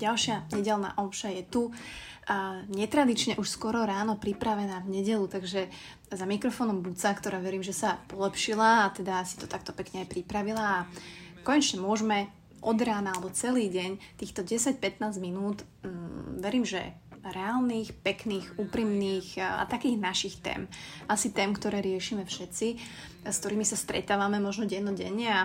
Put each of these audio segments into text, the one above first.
Ďalšia nedelná omša je tu. A netradične už skoro ráno pripravená v nedelu, takže za mikrofónom Buca, ktorá verím, že sa polepšila a teda si to takto pekne aj pripravila a konečne môžeme od rána alebo celý deň týchto 10-15 minút, um, verím, že reálnych, pekných, úprimných a takých našich tém. Asi tém, ktoré riešime všetci, s ktorými sa stretávame možno dennodenne a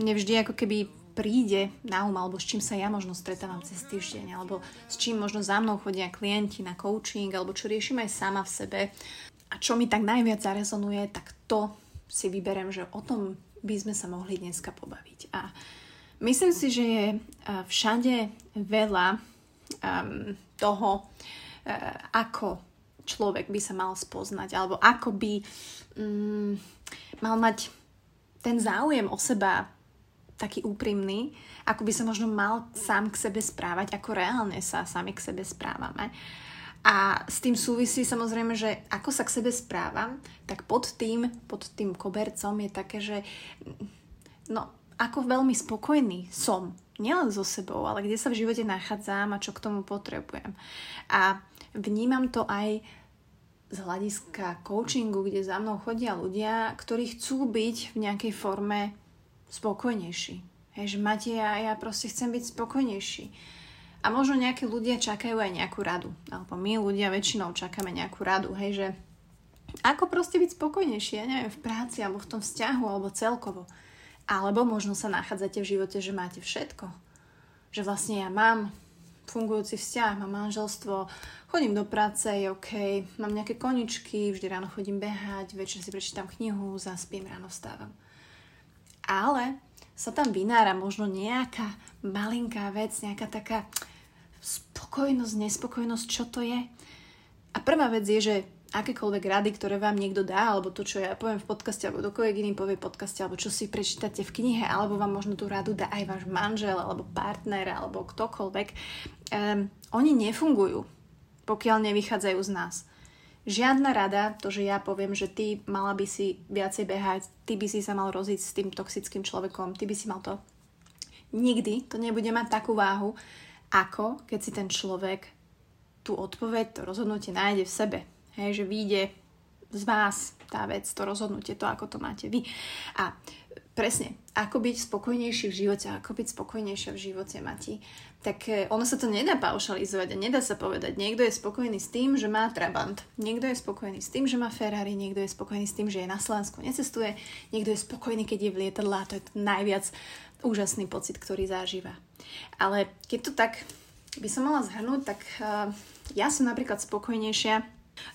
mne vždy ako keby príde na um, alebo s čím sa ja možno stretávam cez týždeň, alebo s čím možno za mnou chodia klienti na coaching, alebo čo riešim aj sama v sebe a čo mi tak najviac zarezonuje, tak to si vyberem, že o tom by sme sa mohli dneska pobaviť. A myslím si, že je všade veľa um, toho, uh, ako človek by sa mal spoznať, alebo ako by um, mal mať ten záujem o seba taký úprimný, ako by sa možno mal sám k sebe správať, ako reálne sa sami k sebe správame. A s tým súvisí samozrejme, že ako sa k sebe správam, tak pod tým, pod tým kobercom je také, že no, ako veľmi spokojný som. Nielen so sebou, ale kde sa v živote nachádzam a čo k tomu potrebujem. A vnímam to aj z hľadiska coachingu, kde za mnou chodia ľudia, ktorí chcú byť v nejakej forme spokojnejší. Hej, že máte, ja, ja proste chcem byť spokojnejší. A možno nejakí ľudia čakajú aj nejakú radu. Alebo my ľudia väčšinou čakáme nejakú radu. Hej, že ako proste byť spokojnejší, ja neviem, v práci alebo v tom vzťahu alebo celkovo. Alebo možno sa nachádzate v živote, že máte všetko. Že vlastne ja mám fungujúci vzťah, mám manželstvo, chodím do práce, je OK, mám nejaké koničky, vždy ráno chodím behať, večer si prečítam knihu, zaspím, ráno vstávam ale sa tam vynára možno nejaká malinká vec, nejaká taká spokojnosť, nespokojnosť, čo to je. A prvá vec je, že akékoľvek rady, ktoré vám niekto dá, alebo to, čo ja poviem v podcaste, alebo dokoľvek iný povie v podcaste, alebo čo si prečítate v knihe, alebo vám možno tú radu dá aj váš manžel, alebo partner, alebo ktokoľvek, um, oni nefungujú, pokiaľ nevychádzajú z nás. Žiadna rada, to, že ja poviem, že ty mala by si viacej behať, ty by si sa mal roziť s tým toxickým človekom, ty by si mal to. Nikdy to nebude mať takú váhu, ako keď si ten človek tú odpoveď, to rozhodnutie nájde v sebe. Hej, že vyjde z vás tá vec, to rozhodnutie, to, ako to máte vy. A presne, ako byť spokojnejší v živote, ako byť spokojnejšia v živote, Mati, tak e, ono sa to nedá paušalizovať a nedá sa povedať. Niekto je spokojný s tým, že má Trabant, niekto je spokojný s tým, že má Ferrari, niekto je spokojný s tým, že je na Slovensku, necestuje, niekto je spokojný, keď je v a to je najviac úžasný pocit, ktorý zažíva. Ale keď to tak by som mala zhrnúť, tak uh, ja som napríklad spokojnejšia,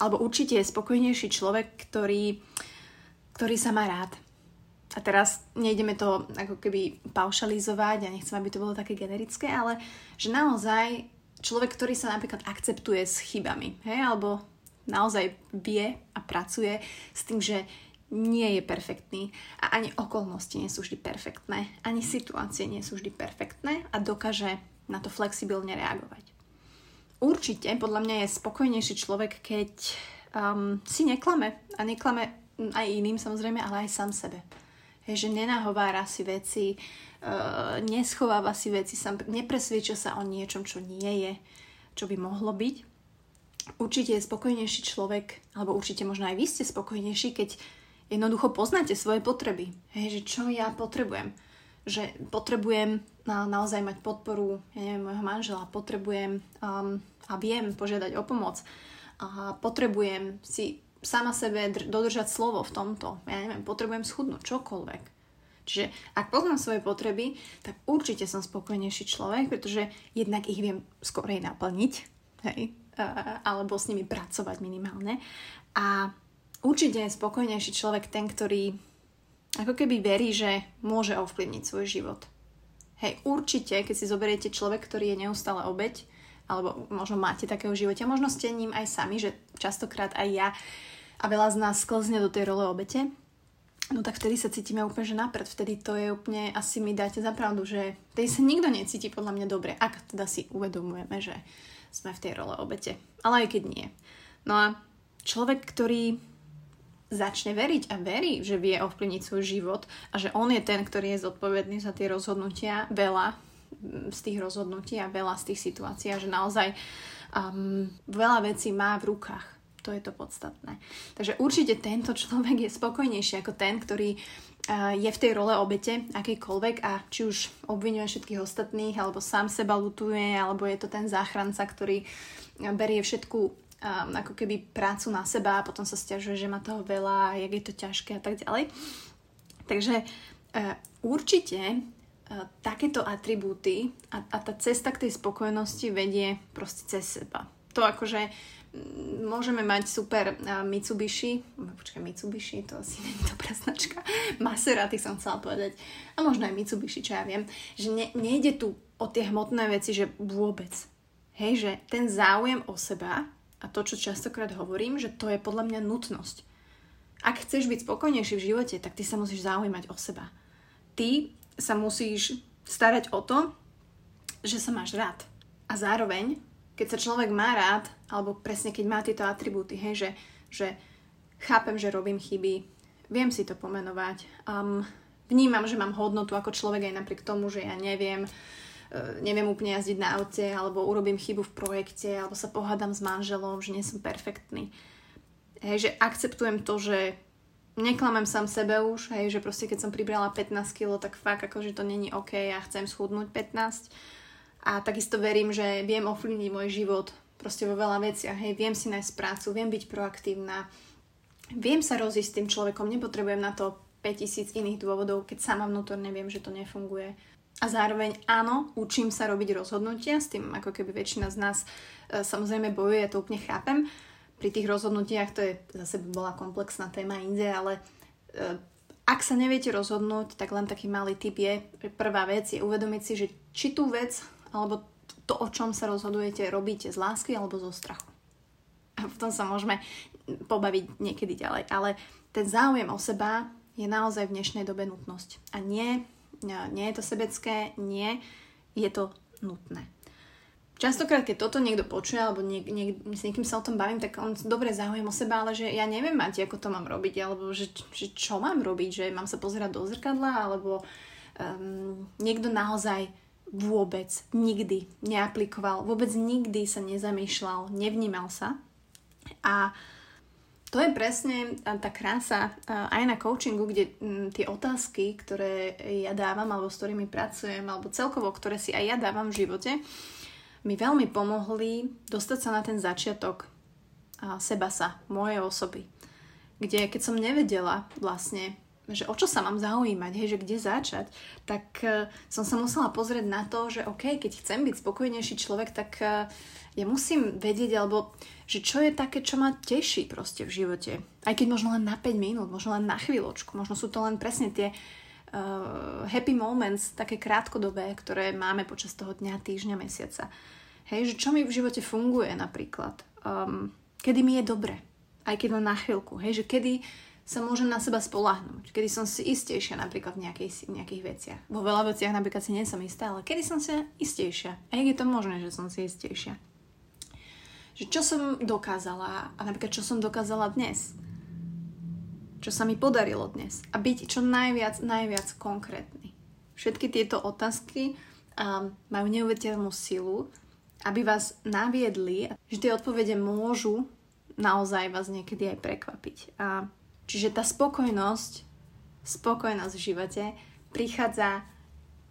alebo určite je spokojnejší človek, ktorý, ktorý sa má rád a teraz nejdeme to ako keby paušalizovať, ja nechcem, aby to bolo také generické, ale že naozaj človek, ktorý sa napríklad akceptuje s chybami, hej, alebo naozaj vie a pracuje s tým, že nie je perfektný a ani okolnosti nie sú vždy perfektné, ani situácie nie sú vždy perfektné a dokáže na to flexibilne reagovať. Určite, podľa mňa je spokojnejší človek, keď um, si neklame a neklame aj iným samozrejme, ale aj sám sebe. Hej, že nenahovára si veci, uh, neschováva si veci, sám, nepresvieča sa o niečom, čo nie je, čo by mohlo byť. Určite je spokojnejší človek, alebo určite možno aj vy ste spokojnejší, keď jednoducho poznáte svoje potreby. Hej, že čo ja potrebujem. Že potrebujem na, naozaj mať podporu, ja neviem, môjho manžela, potrebujem um, a viem požiadať o pomoc. A potrebujem si sama sebe dr- dodržať slovo v tomto. Ja neviem, potrebujem schudnúť, čokoľvek. Čiže ak poznám svoje potreby, tak určite som spokojnejší človek, pretože jednak ich viem skorej naplniť, hej, alebo s nimi pracovať minimálne. A určite je spokojnejší človek ten, ktorý ako keby verí, že môže ovplyvniť svoj život. Hej, určite, keď si zoberiete človek, ktorý je neustále obeď, alebo možno máte takého života, možno ste ním aj sami, že častokrát aj ja a veľa z nás sklzne do tej role obete, no tak vtedy sa cítime úplne, že napred. Vtedy to je úplne, asi mi dáte za pravdu, že tej sa nikto necíti podľa mňa dobre, ak teda si uvedomujeme, že sme v tej role obete. Ale aj keď nie. No a človek, ktorý začne veriť a verí, že vie ovplyvniť svoj život a že on je ten, ktorý je zodpovedný za tie rozhodnutia veľa, z tých rozhodnutí a veľa z tých situácií a že naozaj um, veľa vecí má v rukách. To je to podstatné. Takže určite tento človek je spokojnejší ako ten, ktorý uh, je v tej role obete akýkoľvek a či už obvinuje všetkých ostatných, alebo sám seba lutuje, alebo je to ten záchranca, ktorý berie všetku um, ako keby prácu na seba a potom sa stiažuje, že má toho veľa jak je to ťažké a tak ďalej. Takže určite takéto atribúty a, a tá cesta k tej spokojnosti vedie proste cez seba. To akože môžeme mať super Mitsubishi, počkaj, Mitsubishi, to asi nie je dobrá značka, Maserati som chcela povedať, a možno aj Mitsubishi, čo ja viem, že ne, nejde tu o tie hmotné veci, že vôbec. Hej, že ten záujem o seba a to, čo častokrát hovorím, že to je podľa mňa nutnosť. Ak chceš byť spokojnejší v živote, tak ty sa musíš zaujímať o seba. Ty sa musíš starať o to, že sa máš rád. A zároveň keď sa človek má rád, alebo presne keď má tieto atribúty, hej, že, že chápem, že robím chyby, viem si to pomenovať, um, vnímam, že mám hodnotu ako človek aj napriek tomu, že ja neviem, uh, neviem úplne jazdiť na aute, alebo urobím chybu v projekte, alebo sa pohádam s manželom, že nie som perfektný. Hej, že akceptujem to, že neklamem sám sebe už, hej, že proste keď som pribrala 15 kg, tak fakt akože to není OK ja chcem schudnúť 15 a takisto verím, že viem ovplyvniť môj život proste vo veľa veciach. Hej, viem si nájsť prácu, viem byť proaktívna, viem sa rozísť s tým človekom, nepotrebujem na to 5000 iných dôvodov, keď sama vnútorne viem, že to nefunguje. A zároveň áno, učím sa robiť rozhodnutia, s tým ako keby väčšina z nás e, samozrejme bojuje, ja to úplne chápem. Pri tých rozhodnutiach to je zase bola komplexná téma inde, ale e, ak sa neviete rozhodnúť, tak len taký malý tip je, prvá vec je uvedomiť si, že či tú vec alebo to, o čom sa rozhodujete, robíte z lásky alebo zo strachu. A v tom sa môžeme pobaviť niekedy ďalej. Ale ten záujem o seba je naozaj v dnešnej dobe nutnosť. A nie, nie je to sebecké, nie, je to nutné. Častokrát, keď toto niekto počuje, alebo niek- niek- s niekým sa o tom bavím, tak on dobre záujem o seba, ale že ja neviem mať, ako to mám robiť, alebo že, že čo mám robiť, že mám sa pozerať do zrkadla, alebo um, niekto naozaj vôbec nikdy neaplikoval, vôbec nikdy sa nezamýšľal, nevnímal sa. A to je presne tá krása aj na coachingu, kde tie otázky, ktoré ja dávam, alebo s ktorými pracujem, alebo celkovo, ktoré si aj ja dávam v živote, mi veľmi pomohli dostať sa na ten začiatok seba sa, mojej osoby. Kde keď som nevedela vlastne, že o čo sa mám zaujímať, hej, že kde začať, tak uh, som sa musela pozrieť na to, že OK, keď chcem byť spokojnejší človek, tak uh, ja musím vedieť, alebo že čo je také, čo ma teší proste v živote. Aj keď možno len na 5 minút, možno len na chvíľočku, možno sú to len presne tie uh, happy moments, také krátkodobé, ktoré máme počas toho dňa, týždňa, mesiaca. Hej, že čo mi v živote funguje napríklad. Um, kedy mi je dobre, aj keď len na chvíľku. Hej, že kedy sa môžem na seba spolahnúť, kedy som si istejšia napríklad v nejakej, nejakých veciach. Vo veľa veciach napríklad si nie som istá, ale kedy som si istejšia. A jak je to možné, že som si istejšia? Že čo som dokázala a napríklad čo som dokázala dnes? Čo sa mi podarilo dnes? A byť čo najviac, najviac konkrétny. Všetky tieto otázky um, majú neuveriteľnú silu, aby vás naviedli, že tie odpovede môžu naozaj vás niekedy aj prekvapiť. A Čiže tá spokojnosť, spokojnosť v živote prichádza,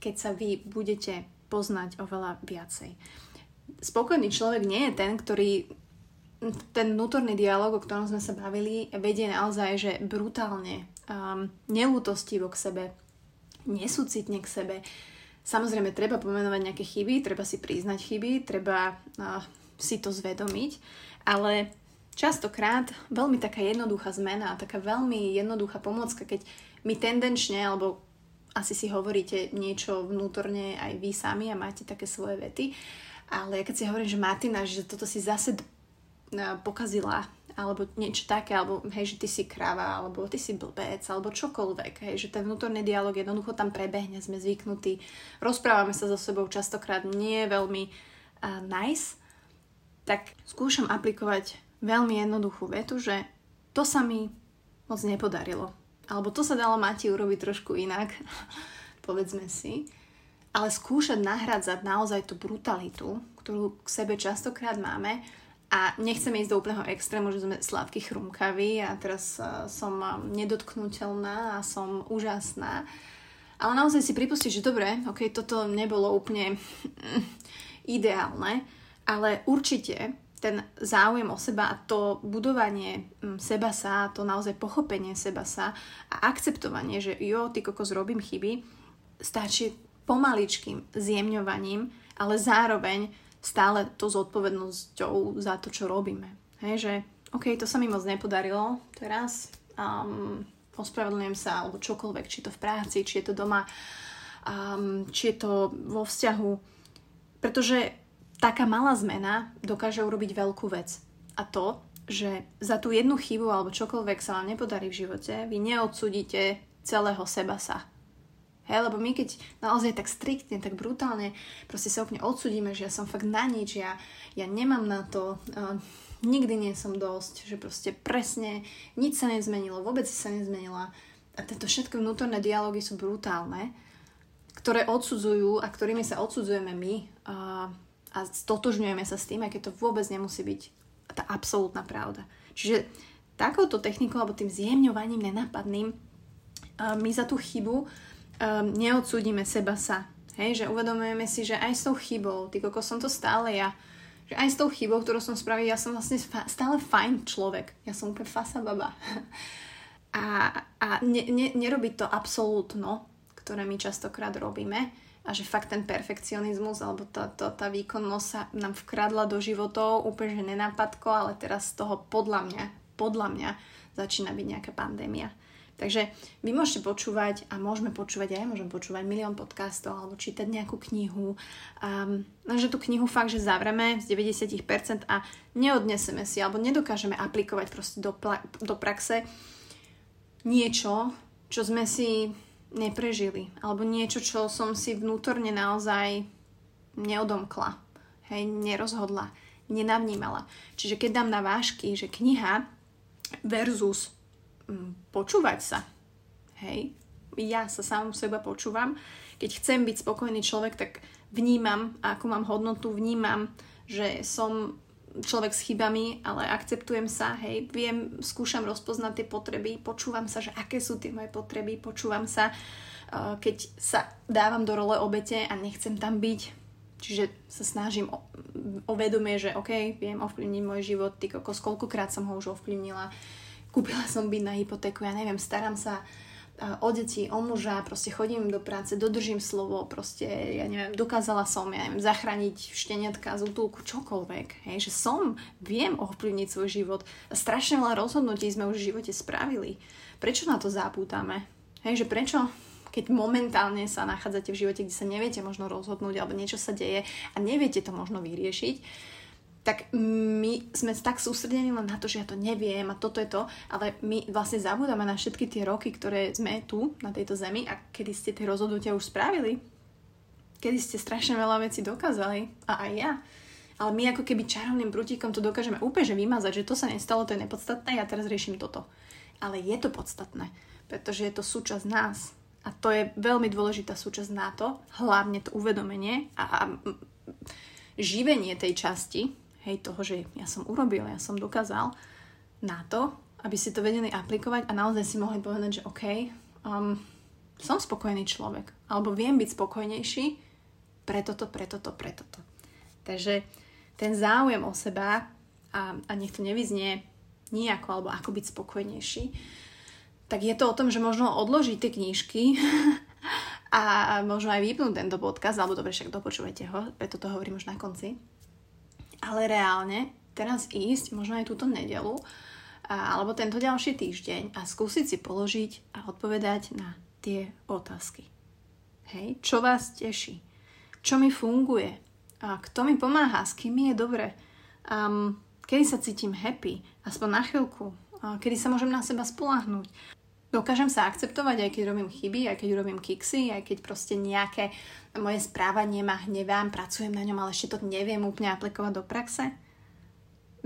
keď sa vy budete poznať oveľa viacej. Spokojný človek nie je ten, ktorý ten vnútorný dialog, o ktorom sme sa bavili, vedie naozaj, že brutálne, um, neútostivo k sebe, nesúcitne k sebe. Samozrejme, treba pomenovať nejaké chyby, treba si priznať chyby, treba uh, si to zvedomiť, ale častokrát veľmi taká jednoduchá zmena, taká veľmi jednoduchá pomocka, keď my tendenčne, alebo asi si hovoríte niečo vnútorne aj vy sami a máte také svoje vety, ale keď si hovorím, že Martina, že toto si zase pokazila, alebo niečo také, alebo hej, že ty si krava, alebo ty si blbec, alebo čokoľvek, hej, že ten vnútorný dialog jednoducho tam prebehne, sme zvyknutí, rozprávame sa so sebou častokrát nie veľmi uh, nice, tak skúšam aplikovať veľmi jednoduchú vetu, že to sa mi moc nepodarilo. Alebo to sa dalo Mati urobiť trošku inak, povedzme si. ale skúšať nahradzať naozaj tú brutalitu, ktorú k sebe častokrát máme a nechceme ísť do úplného extrému, že sme sladkí chrumkaví a teraz uh, som nedotknutelná a som úžasná. Ale naozaj si pripustiť, že dobre, ok, toto nebolo úplne ideálne, ale určite ten záujem o seba a to budovanie mm, seba sa, to naozaj pochopenie seba sa a akceptovanie, že jo, ty kokos robím chyby, stačí pomaličkým zjemňovaním, ale zároveň stále to zodpovednosťou za to, čo robíme. Hej, že OK, to sa mi moc nepodarilo teraz, um, ospravedlňujem sa, alebo čokoľvek, či to v práci, či je to doma, um, či je to vo vzťahu. Pretože taká malá zmena dokáže urobiť veľkú vec. A to, že za tú jednu chybu alebo čokoľvek sa vám nepodarí v živote, vy neodsudíte celého seba sa. Hej, lebo my keď naozaj tak striktne, tak brutálne proste sa úplne odsudíme, že ja som fakt na nič, ja, ja nemám na to, uh, nikdy nie som dosť, že proste presne nič sa nezmenilo, vôbec sa nezmenila. A tieto všetky vnútorné dialógy sú brutálne, ktoré odsudzujú a ktorými sa odsudzujeme my. Uh, a stotožňujeme sa s tým, aj keď to vôbec nemusí byť tá absolútna pravda. Čiže takouto technikou alebo tým zjemňovaním nenápadným my za tú chybu neodsúdime seba sa. Hej, že uvedomujeme si, že aj s tou chybou, ty koko som to stále ja, že aj s tou chybou, ktorú som spravil, ja som vlastne stále fajn človek. Ja som úplne fasa baba. A, a ne, ne, nerobiť to absolútno, ktoré my častokrát robíme, a že fakt ten perfekcionizmus alebo tá, tá, tá výkonnosť sa nám vkradla do životov úplne že nenápadko, ale teraz z toho podľa mňa, podľa mňa začína byť nejaká pandémia. Takže vy môžete počúvať a môžeme počúvať, aj ja môžem počúvať milión podcastov alebo čítať nejakú knihu. Um, že tú knihu fakt, že zavreme z 90% a neodneseme si alebo nedokážeme aplikovať proste do, pla- do praxe niečo, čo sme si neprežili. Alebo niečo, čo som si vnútorne naozaj neodomkla. Hej, nerozhodla, nenavnímala. Čiže keď dám na vážky, že kniha versus mm, počúvať sa. Hej, ja sa sám seba počúvam. Keď chcem byť spokojný človek, tak vnímam, ako mám hodnotu, vnímam, že som človek s chybami, ale akceptujem sa, hej, viem, skúšam rozpoznať tie potreby, počúvam sa, že aké sú tie moje potreby, počúvam sa, uh, keď sa dávam do role obete a nechcem tam byť, čiže sa snažím o, o vedomie, že OK, viem ovplyvniť môj život, ty kokos, koľkokrát som ho už ovplyvnila, kúpila som byt na hypotéku, ja neviem, starám sa o deti, o muža, proste chodím do práce, dodržím slovo, proste, ja neviem, dokázala som, ja neviem, zachrániť šteniatka z útulku, čokoľvek, hej, že som, viem ovplyvniť svoj život. Strašne veľa rozhodnutí sme už v živote spravili. Prečo na to zapútame? Hej, že prečo keď momentálne sa nachádzate v živote, kde sa neviete možno rozhodnúť alebo niečo sa deje a neviete to možno vyriešiť, tak my sme tak sústredení len na to, že ja to neviem a toto je to, ale my vlastne zabúdame na všetky tie roky, ktoré sme tu, na tejto zemi a kedy ste tie rozhodnutia už spravili, kedy ste strašne veľa vecí dokázali a aj ja. Ale my ako keby čarovným prútikom to dokážeme úplne že vymazať, že to sa nestalo, to je nepodstatné, ja teraz riešim toto. Ale je to podstatné, pretože je to súčasť nás. A to je veľmi dôležitá súčasť na to, hlavne to uvedomenie a, a živenie tej časti, hej, toho, že ja som urobil, ja som dokázal na to, aby ste to vedeli aplikovať a naozaj si mohli povedať, že OK, um, som spokojný človek, alebo viem byť spokojnejší pre toto, pre toto, pre toto. Takže ten záujem o seba a, a nech to nevyznie nejako, alebo ako byť spokojnejší, tak je to o tom, že možno odložiť tie knížky a možno aj vypnúť tento podcast, alebo dobre, však dopočúvajte ho, preto to hovorím už na konci ale reálne teraz ísť, možno aj túto nedelu, alebo tento ďalší týždeň a skúsiť si položiť a odpovedať na tie otázky. Hej, čo vás teší? Čo mi funguje? A kto mi pomáha? S kým mi je dobre? Um, kedy sa cítim happy? Aspoň na chvíľku. A kedy sa môžem na seba spolahnúť? Dokážem sa akceptovať, aj keď robím chyby, aj keď robím kiksy, aj keď proste nejaké moje správanie ma hnevám, pracujem na ňom, ale ešte to neviem úplne aplikovať do praxe.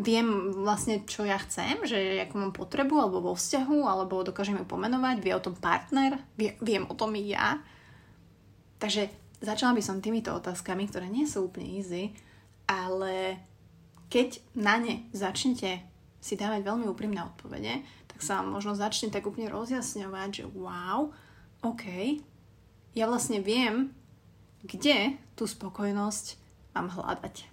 Viem vlastne, čo ja chcem, že akú mám potrebu, alebo vo vzťahu, alebo dokážem ju pomenovať, vie o tom partner, vie, viem o tom i ja. Takže začala by som týmito otázkami, ktoré nie sú úplne easy, ale keď na ne začnete si dávať veľmi úprimné odpovede, tak sa možno začne tak úplne rozjasňovať, že wow, OK, ja vlastne viem, kde tú spokojnosť mám hľadať.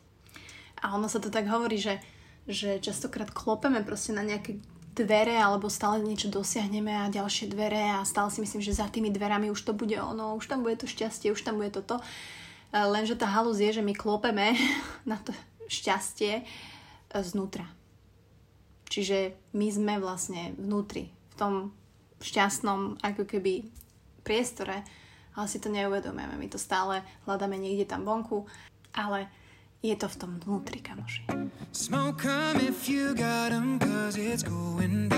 A ono sa to tak hovorí, že, že častokrát klopeme proste na nejaké dvere alebo stále niečo dosiahneme a ďalšie dvere a stále si myslím, že za tými dverami už to bude ono, už tam bude to šťastie, už tam bude toto. Lenže tá halus je, že my klopeme na to šťastie e, znútra. Čiže my sme vlastne vnútri, v tom šťastnom ako keby priestore, ale si to neuvedomujeme. My to stále hľadáme niekde tam vonku, ale je to v tom vnútri, kamoši. Smoke if you got cause it's going